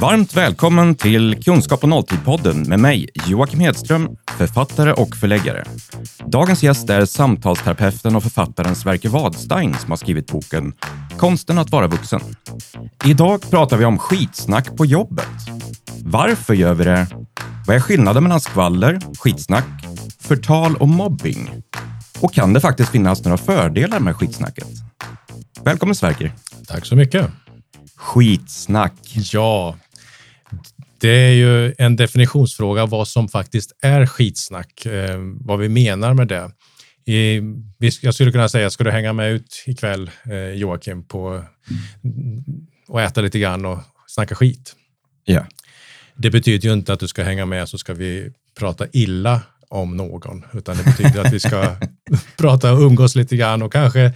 Varmt välkommen till Kunskap och nolltid-podden med mig, Joakim Hedström, författare och förläggare. Dagens gäst är samtalsterapeuten och författaren Sverker Wadstein som har skrivit boken Konsten att vara vuxen. Idag pratar vi om skitsnack på jobbet. Varför gör vi det? Vad är skillnaden mellan skvaller, skitsnack, förtal och mobbing? Och kan det faktiskt finnas några fördelar med skitsnacket? Välkommen Sverker. Tack så mycket. Skitsnack. Ja, det är ju en definitionsfråga vad som faktiskt är skitsnack, eh, vad vi menar med det. Jag skulle kunna säga, ska du hänga med ut ikväll eh, Joakim på, och äta lite grann och snacka skit? Ja. Det betyder ju inte att du ska hänga med så ska vi prata illa om någon, utan det betyder att vi ska prata och umgås lite grann och kanske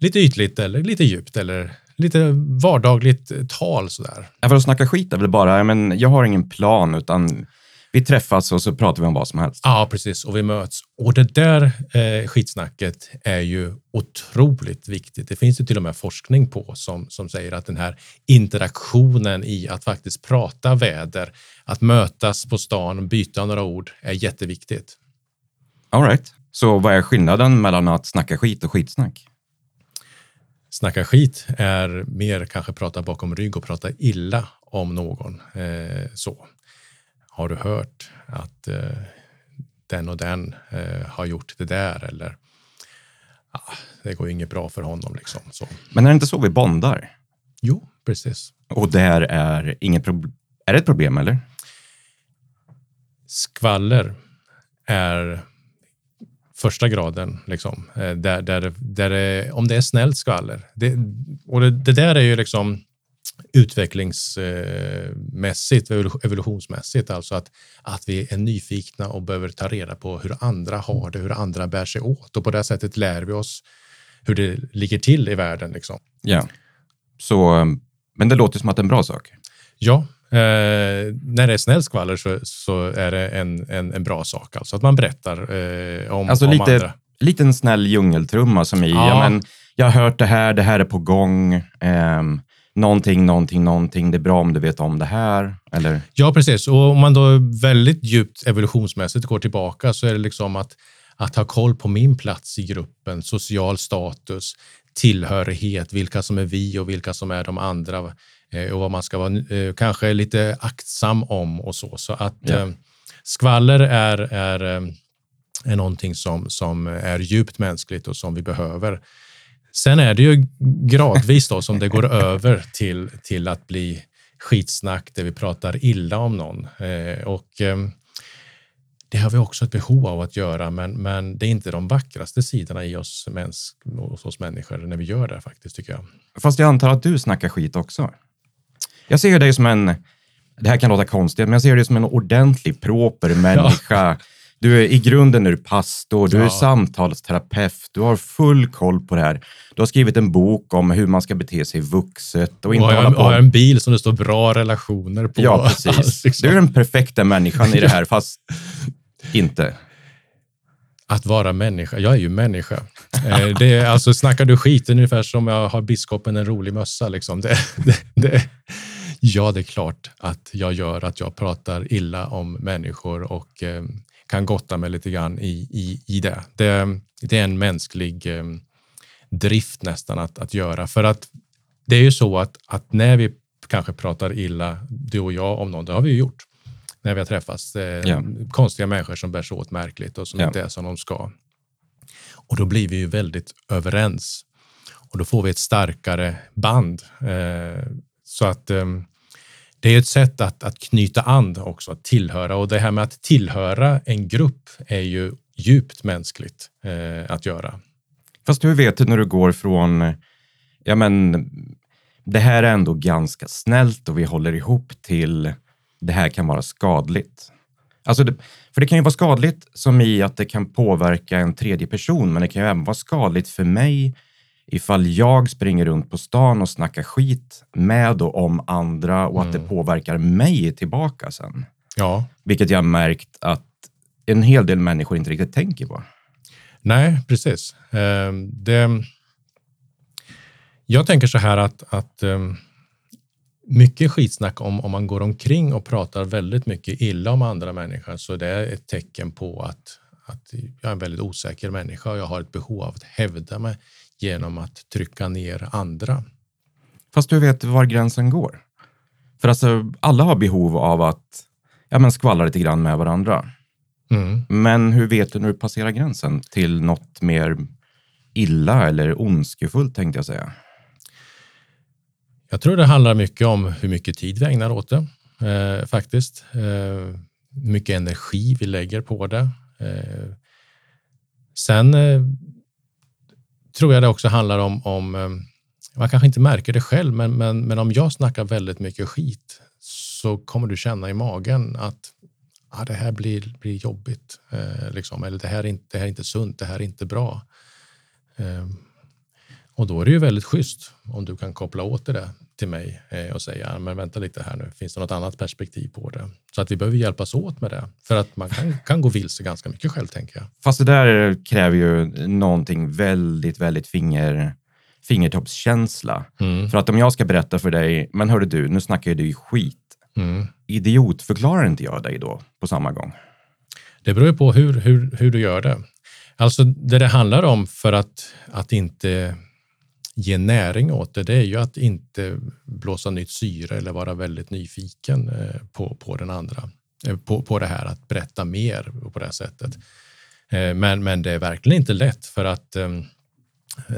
lite ytligt eller lite djupt eller lite vardagligt tal sådär. Ja, för att snacka skit är väl bara, men jag har ingen plan utan vi träffas och så pratar vi om vad som helst. Ja, precis. Och vi möts. Och det där eh, skitsnacket är ju otroligt viktigt. Det finns ju till och med forskning på som, som säger att den här interaktionen i att faktiskt prata väder, att mötas på stan och byta några ord är jätteviktigt. All right. Så vad är skillnaden mellan att snacka skit och skitsnack? Snacka skit är mer kanske prata bakom rygg och prata illa om någon. Eh, så. Har du hört att eh, den och den eh, har gjort det där eller ah, det går inget bra för honom. Liksom. Så. Men är det inte så vi bondar? Jo, precis. Och där är inget problem. Är det ett problem eller? Skvaller är första graden, liksom, eh, där, där, där det, om det är snällt skvaller. Det, och det, det där är ju liksom utvecklingsmässigt, evolutionsmässigt, alltså att, att vi är nyfikna och behöver ta reda på hur andra har det, hur andra bär sig åt och på det sättet lär vi oss hur det ligger till i världen. Liksom. Ja, så, men det låter som att det är en bra sak. Ja, Eh, när det är snällt skvaller så, så är det en, en, en, bra sak. Alltså att man berättar eh, om, alltså om lite, andra. Lite en snäll djungeltrumma som i, ja. ja. men, jag har hört det här, det här är på gång. Eh, någonting, någonting, någonting. Det är bra om du vet om det här. Eller? Ja, precis. Och om man då väldigt djupt evolutionsmässigt går tillbaka så är det liksom att, att ha koll på min plats i gruppen, social status, tillhörighet, vilka som är vi och vilka som är de andra och vad man ska vara eh, kanske lite aktsam om och så. Så att ja. Eh, skvaller är, är, är någonting som, som är djupt mänskligt och som vi behöver. Sen är det ju gradvis då som det går över till, till att bli skitsnack där vi pratar illa om någon. och det har vi också ett behov av att göra, men, men det är inte de vackraste sidorna i oss, mäns, hos oss människor när vi gör det faktiskt, tycker jag. Fast jag antar att du snackar skit också? Jag ser dig som en, det här kan låta konstigt, men jag ser dig som en ordentlig, proper människa. Ja. Du är i grunden är du pastor, du ja. är samtalsterapeut, du har full koll på det här. Du har skrivit en bok om hur man ska bete sig vuxet. Och, inte och jag har en bil som det står bra relationer på. Ja, precis. Du är den perfekta människan i det här, fast inte. Att vara människa. Jag är ju människa. Eh, det är, alltså, snackar du skit, ungefär som jag har biskopen en rolig mössa. Liksom. Det, det, det, Ja, det är klart att jag gör att jag pratar illa om människor och eh, kan gotta mig lite grann i, i, i det. det. det. är en mänsklig eh, drift nästan att, att göra. För att det är ju så att, att när vi kanske pratar illa, du och jag, om någon, det har vi ju gjort när vi har träffats. Eh, ja. Konstiga människor som bär sig åt märkligt och som ja. inte är som de ska. Och då blir vi ju väldigt överens och då får vi ett starkare band. Eh, så att um, det är ett sätt att, att knyta an också, att tillhöra. Och det här med att tillhöra en grupp är ju djupt mänskligt eh, att göra. Fast hur vet du när du går från, ja men, det här är ändå ganska snällt och vi håller ihop till det här kan vara skadligt. Alltså det, för det kan ju vara skadligt som i att det kan påverka en tredje person, men det kan ju även vara skadligt för mig ifall jag springer runt på stan och snackar skit med och om andra och mm. att det mm. påverkar mig tillbaka sen. Ja. Vilket jag har märkt att en hel del människor inte riktigt tänker på. Nej, precis. Ehm, det, jag tänker så här att, att ehm, mycket skitsnack om, om man går omkring och pratar väldigt mycket illa om andra människor så det är ett tecken på att, att jag är en väldigt osäker människa och jag har ett behov av att hävda mig genom att trycka ner andra. Fast du vet var gränsen går. För alltså, alla har behov av att ja, men skvallra lite grann med varandra. Mm. Men hur vet du när du passerar gränsen till något mer illa eller ondskefullt tänkte jag säga? Jag tror det handlar mycket om hur mycket tid vi ägnar åt det eh, faktiskt. Eh, hur mycket energi vi lägger på det. Eh, sen eh, tror jag det också handlar om, om eh, man kanske inte märker det själv, men, men, men om jag snackar väldigt mycket skit så kommer du känna i magen att ah, det här blir, blir jobbigt. Eh, liksom. Eller det här, är inte, det här är inte sunt, det här är inte bra. Eh, och då är det ju väldigt schysst om du kan koppla åt det till mig eh, och säga, men vänta lite här nu, finns det något annat perspektiv på det? Så att vi behöver hjälpas åt med det. För att man kan, kan gå vilse ganska mycket själv, tänker jag. Fast det där kräver ju någonting väldigt, väldigt finger, fingertoppskänsla. Mm. För att om jag ska berätta för dig, men hörru du, nu snackar ju du skit. Mm. Idiotförklarar inte jag dig då på samma gång? Det beror ju på hur, hur, hur du gör det. Alltså det det handlar om för att, att inte ge näring åt det, det är ju att inte blåsa nytt syre eller vara väldigt nyfiken eh, på, på den andra. Eh, på, på det här att berätta mer på det här sättet. Eh, men, men det är verkligen inte lätt för att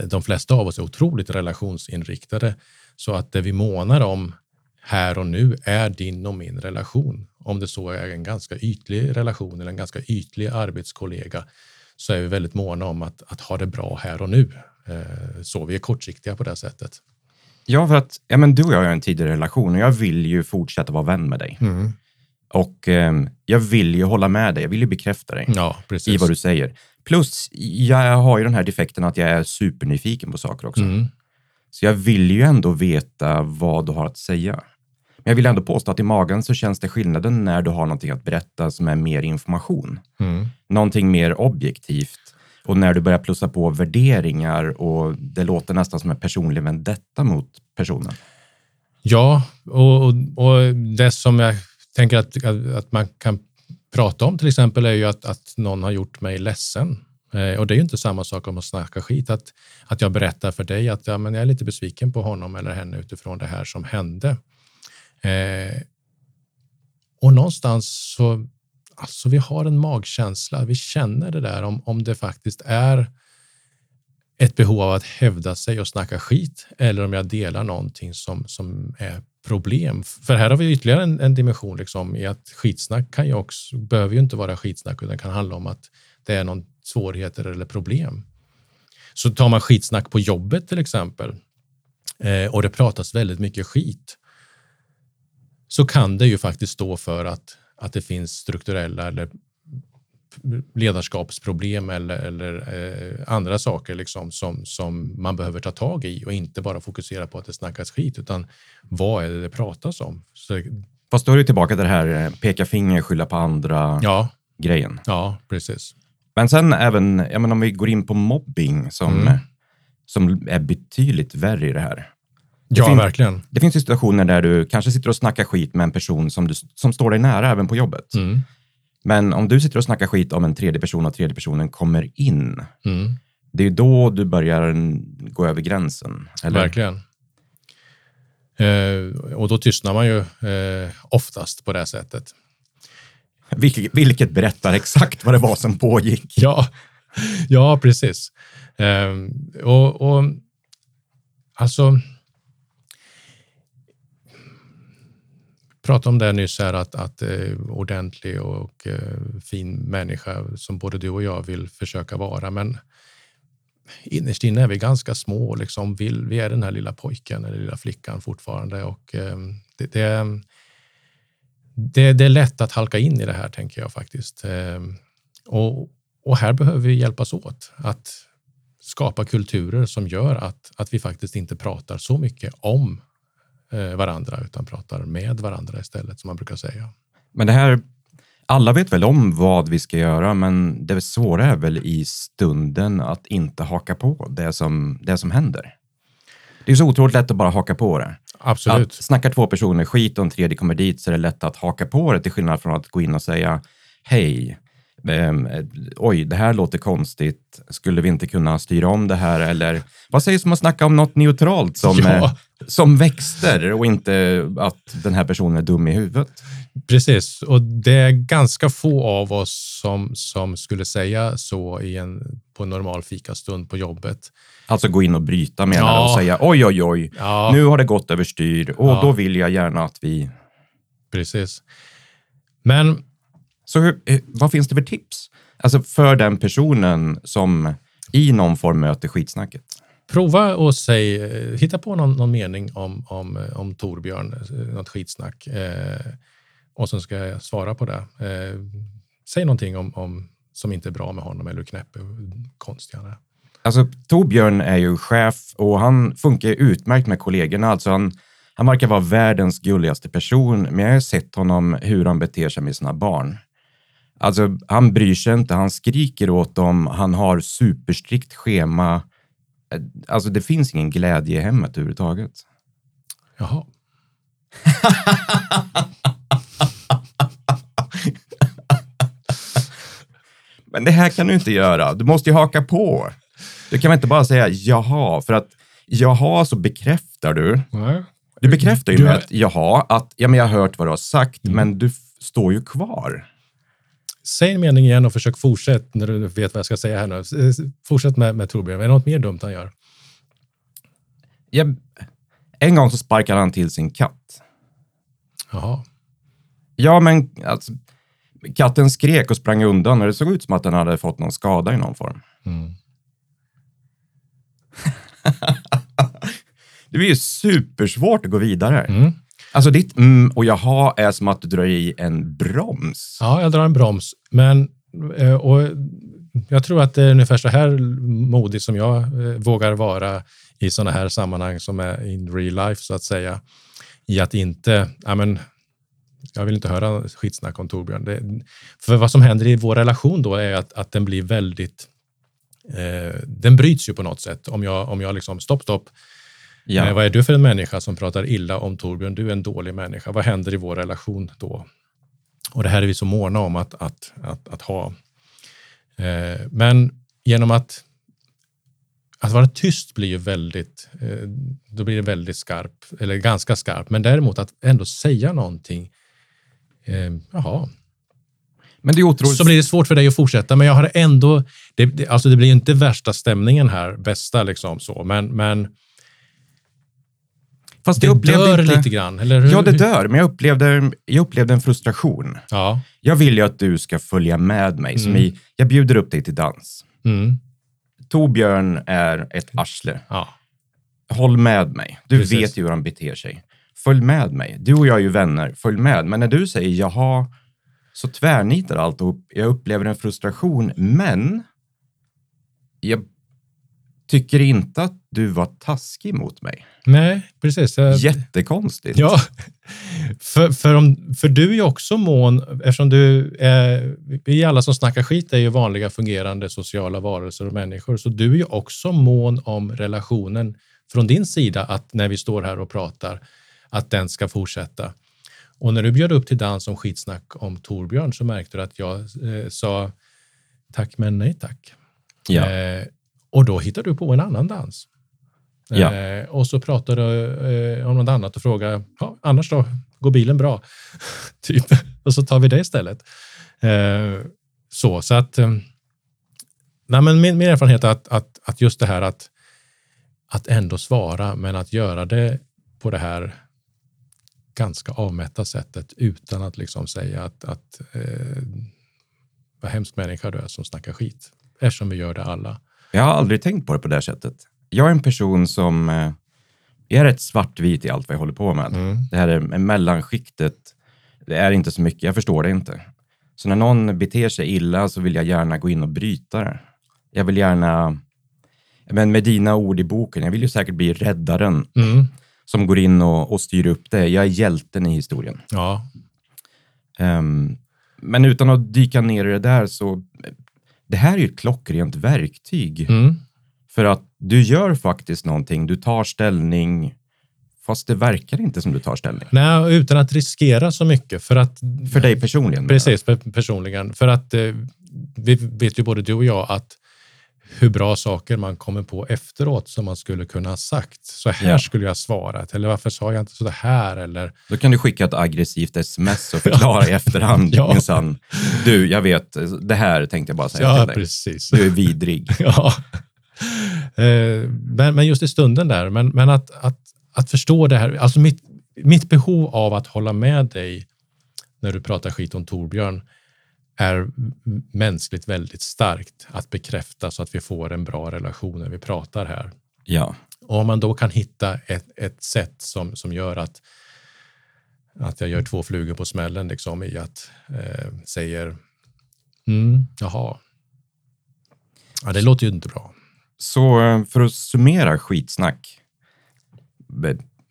de flesta av oss är otroligt relationsinriktade. Så att det vi månar om här och nu är din och min relation. Om det så är en ganska ytlig relation eller en ganska ytlig arbetskollega så är vi väldigt måna om att, att ha det bra här och nu. Eh, Så vi är kortsiktiga på det sättet. Ja, för att ja, men du och jag har en tidigare relation och jag vill ju fortsätta vara vän med dig. Och eh, jag vill ju hålla med dig, jag vill ju bekräfta dig Ja, i vad du säger. Plus, jag har ju den här defekten att jag är supernyfiken på saker också. Mm. Så jag vill ju ändå veta vad du har att säga. Men jag vill ändå påstå att i magen så känns det skillnaden när du har någonting att berätta som är mer information. Mm. Någonting mer objektivt. Och när du börjar plussa på värderingar och det låter nästan som en personlig vendetta mot personen. Ja, och, och, och det som jag tänker att, att, att man kan prata om till exempel är ju att, att någon har gjort mig ledsen. Eh, och det är ju inte samma sak om att snacka skit. Att, att jag berättar för dig att ja, men jag är lite besviken på honom eller henne utifrån det här som hände. Eh, och någonstans så, alltså vi har en magkänsla, vi känner det där om, om det faktiskt är ett behov av att hävda sig och snacka skit eller om jag delar någonting som, som är problem. För här har vi ytterligare en, en dimension liksom, i att skitsnack kan ju också, behöver ju inte vara skitsnack utan kan handla om att det är någon svårigheter eller problem. Så tar man skitsnack på jobbet till exempel eh, och det pratas väldigt mycket skit så kan det ju faktiskt stå för att, att det finns strukturella eller ledarskapsproblem eller, eller eh, andra saker liksom som, som man behöver ta tag i och inte bara fokusera på att det snackas skit utan vad är det det pratas om? Så, Fast då är det tillbaka till det här eh, peka finger, skylla på andra ja, grejen. ja, precis. Men sen även, jag menar, om vi går in på mobbing som, Mm. som är betydligt värre i det här. Ja, fin- verkligen. Det finns ju situationer där du kanske sitter och snackar skit med en person som, du, som står dig nära även på jobbet. Mm. Men om du sitter och snackar skit om en tredje person och tredje personen kommer in, Mm. det är ju då du börjar gå över gränsen. Eller? Verkligen. Eh, och då tystnar man ju eh, oftast på det sättet. Vilket, vilket berättar exakt vad det var som pågick. Ja, ja precis. Eh, och, och alltså. Pratade om det nyss här att, att eh, ordentlig och eh, fin människa som både du och jag vill försöka vara. Men innerst inne är vi ganska små. Liksom. Vill, vi är den här lilla pojken eller lilla flickan fortfarande. Och, eh, det, det, det, det är lätt att halka in i det här, tänker jag faktiskt. Eh, och, och här behöver vi hjälpas åt att skapa kulturer som gör att, att vi faktiskt inte pratar så mycket om varandra utan pratar med varandra istället, som man brukar säga. Men det här, alla vet väl om vad vi ska göra, men det svåra är väl i stunden att inte haka på det som, det som händer. Det är så otroligt lätt att bara haka på det. Absolut. Att snackar två personer skit och en tredje kommer dit så är det lätt att haka på det till skillnad från att gå in och säga hej, ehm, oj, det här låter konstigt. Skulle vi inte kunna styra om det här? Eller vad sägs om att snacka om något neutralt som, Ja. Som växter och inte att den här personen är dum i huvudet? Precis, och det är ganska få av oss som, som skulle säga så i en, på en normal fikastund på jobbet. Alltså gå in och bryta menar Ja. och säga oj, oj, oj, Ja, nu har det gått överstyr och Ja. då vill jag gärna att vi... precis. Men Så hur, eh, vad finns det för tips? Alltså för den personen som i någon form möter skitsnacket prova och säg, eh, hitta på någon, någon mening om, om, eh, om Torbjörn, eh, något skitsnack. Eh, och sen ska jag svara på det. Eh, säg någonting om, om, som inte är bra med honom eller hur knäpp och konstig han är. Alltså Torbjörn är ju chef och han funkar utmärkt med kollegorna. Alltså han, han verkar vara världens gulligaste person, men jag har sett honom hur han beter sig med sina barn. Alltså, han bryr sig inte, han skriker åt dem, han har superstrikt schema. Eh, Alltså, det finns ingen glädje i hemmet överhuvudtaget. Jaha. Men det här kan du inte göra. Du måste ju haka på. Du kan väl inte bara säga jaha, för att jaha så bekräftar du. Nej. Du bekräftar ju Du med att jaha, att ja, men jag har hört vad du har sagt, Mm. men du står ju kvar. Säg en mening igen och försök fortsätta när du vet vad jag ska säga här nu. Fortsätt med, med Torbjörn. Är det något mer dumt han gör? Jag, en gång så sparkade han till sin katt. Jaha. Ja, men alltså, katten skrek och sprang undan och det såg ut som att den hade fått någon skada i någon form. Mm. Det blir ju supersvårt att gå vidare. Mm. Alltså ditt mm och jaha är som att du drar i en broms. Ja, jag drar en broms. Men eh, och jag tror att det är ungefär så här modig som jag eh, vågar vara i sådana här sammanhang som är in real life så att säga. I att inte, ja men, jag vill inte höra skitsnack om Torbjörn. Det, för vad som händer i vår relation då är att, att den blir väldigt, eh, den bryts ju på något sätt. Om jag, om jag liksom, stopp, stopp, Ja. Vad är du för en människa som pratar illa om Torbjörn? Du är en dålig människa. Vad händer i vår relation då? Och det här är vi så måna om att, att, att, att ha. Eh, men genom att, att vara tyst blir ju väldigt, eh, då blir det väldigt skarp, eller ganska skarp. Men däremot att ändå säga någonting, eh, jaha, Men det är otroligt. så blir det svårt för dig att fortsätta. Men jag har ändå, det, det, alltså det blir ju inte värsta stämningen här, bästa liksom så, men, men Fast det jag upplevde dör inte... lite grann. Eller hur? Ja, det dör, men jag upplevde, jag upplevde en frustration. Ja. Jag vill ju att du ska följa med mig. Som Mm. i, jag bjuder upp dig till dans. Mm. Torbjörn är ett arsle. ja. Håll med mig. Du Precis. vet ju hur han beter sig. Följ med mig. Du och jag är ju vänner. Följ med. Men när du säger jaha, så tvärnitar allt och jag upplever en frustration. Men jag tycker inte att du var taskig mot mig. Nej, precis. Jättekonstigt. Ja, för, för, om, för du är ju också mån, eftersom du är, vi alla som snackar skit är ju vanliga fungerande sociala varelser och människor, så du är ju också mån om relationen från din sida, att när vi står här och pratar, att den ska fortsätta. Och när du bjöd upp till dans om skitsnack om Torbjörn så märkte du att jag eh, sa tack men nej tack. Ja. Eh, och då hittar du på en annan dans. Ja. Eh, och så pratar du eh, om något annat och frågar, ja, annars då, går bilen bra? typ. Och så tar vi det istället. Eh, så, så att eh, nej, men min, min erfarenhet är att, att, att just det här att, att ändå svara, men att göra det på det här ganska avmätta sättet utan att liksom säga att, att eh, vad hemsk människa du är som snackar skit. Eftersom vi gör det alla. Jag har aldrig tänkt på det på det sättet. Jag är en person som eh, är rätt svartvit i allt vad jag håller på med. Mm. Det här är mellanskiktet. Det är inte så mycket. Jag förstår det inte. Så när någon beter sig illa så vill jag gärna gå in och bryta det. Jag vill gärna, men med dina ord i boken, jag vill ju säkert bli räddaren Mm. som går in och, och styr upp det. Jag är hjälten i historien. Ja, Ehm, men utan att dyka ner i det där så, det här är ju ett klockrent verktyg. mm. För att du gör faktiskt någonting, du tar ställning fast det verkar inte som du tar ställning. Nej, utan att riskera så mycket. För, att, för dig personligen? Precis, personligen. För att eh, vi vet ju både du och jag att hur bra saker man kommer på efteråt som man skulle kunna ha sagt. Så här ja. skulle jag svarat, eller varför sa jag inte så här? Eller... Då kan du skicka ett aggressivt sms och förklara i efterhand. ja. minsann. Du, jag vet, det här tänkte jag bara säga ja, till dig. Precis. Du är vidrig. ja. Eh, men, men just i stunden där, men, men att, att, att förstå det här, alltså mitt, mitt behov av att hålla med dig när du pratar skit om Torbjörn, är mänskligt väldigt starkt att bekräfta så att vi får en bra relation när vi pratar här. Ja. Och om man då kan hitta ett, ett sätt som, som gör att, att jag gör två flugor på smällen liksom, i att eh, säger mm, jaha, ja, det låter ju inte bra. Så eh, för att summera skitsnack.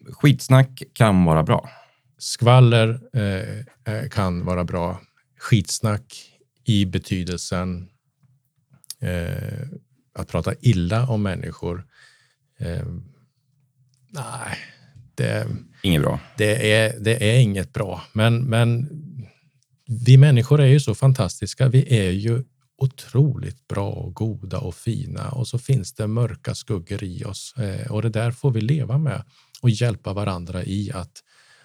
Skitsnack kan vara bra. Skvaller eh, eh kan vara bra skitsnack i betydelsen eh, att prata illa om människor. Eh, nej, det, inget bra. Det är, det är inget bra. Men, men vi människor är ju så fantastiska. Vi är ju otroligt bra och goda och fina och så finns det mörka skuggor i oss eh, och det där får vi leva med och hjälpa varandra i att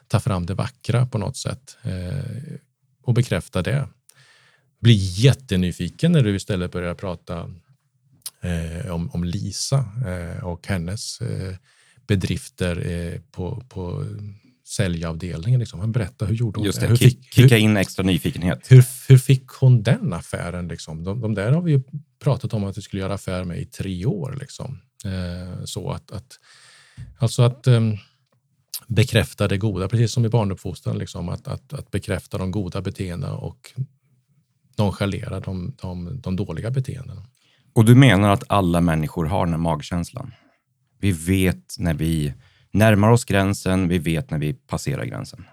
ta fram det vackra på något sätt. Eh, och bekräfta det. Bli jättenyfiken när du istället börjar prata eh, om, om, Lisa eh, och hennes eh, bedrifter eh, på, på säljavdelningen. Liksom. Berätta, hur gjorde hon Just det? Hur fick, kicka in extra nyfikenhet. Hur, hur fick hon den affären? Liksom? De, de där har vi ju pratat om att vi skulle göra affär med i tre år. Liksom. Eh, så att, att, alltså att um, bekräfta det goda, precis som i barnuppfostran, liksom, att, att, att bekräfta de goda beteendena och nonchalera de, de, de dåliga beteendena. Och du menar att alla människor har den här magkänslan? Vi vet när vi närmar oss gränsen, vi vet när vi passerar gränsen.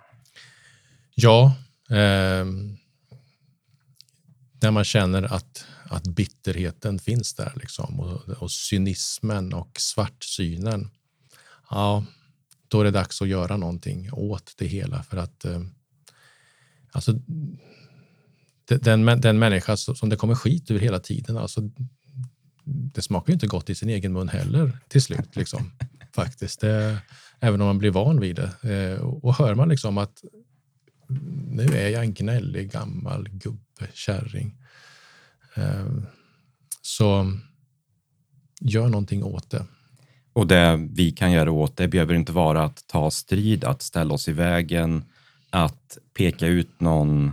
Ja, eh, när man känner att, att bitterheten finns där liksom, och, och cynismen och svartsynen. Ja, då är det dags att göra någonting åt det hela för att eh, alltså, den, den människa som det kommer skit ur hela tiden, alltså, det smakar ju inte gott i sin egen mun heller till slut. Liksom, faktiskt. Det, även om man blir van vid det. Eh, och hör man liksom att nu är jag en gnällig gammal gubbe, kärring. Eh, så gör någonting åt det. Och det vi kan göra åt det behöver inte vara att ta strid, att ställa oss i vägen, att peka ut någon,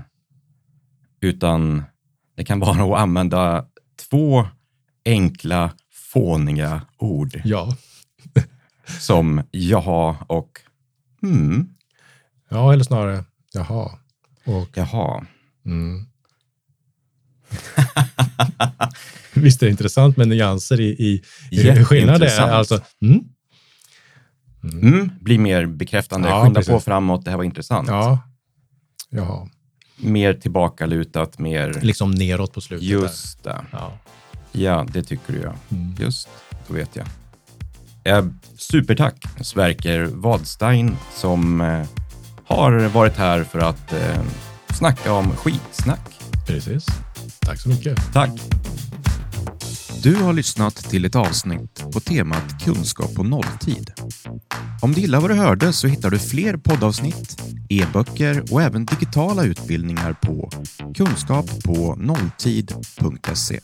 utan det kan vara att använda två enkla, fåniga ord. Ja. som jaha och hmm. Ja, eller snarare jaha. Och jaha. Mm. Visst är det intressant med nyanser i, i, i skillnader? Alltså, mm. Mm. Mm, bli mer bekräftande, ja, skynda precis. på framåt, det här var intressant. Ja. Jaha. Mer tillbakalutat, mer... Liksom neråt på slutet. Just där. det. Ja. ja, det tycker du ja. Mm. Just, då vet jag. Eh, supertack Sverker Wadstein som eh, har varit här för att eh, snacka om skitsnack. Precis. Tack så mycket. Tack. Du har lyssnat till ett avsnitt på temat kunskap på nolltid. Om du gillar vad du hörde så hittar du fler poddavsnitt, e-böcker och även digitala utbildningar på kunskappånolltid.se. på nolltid.se.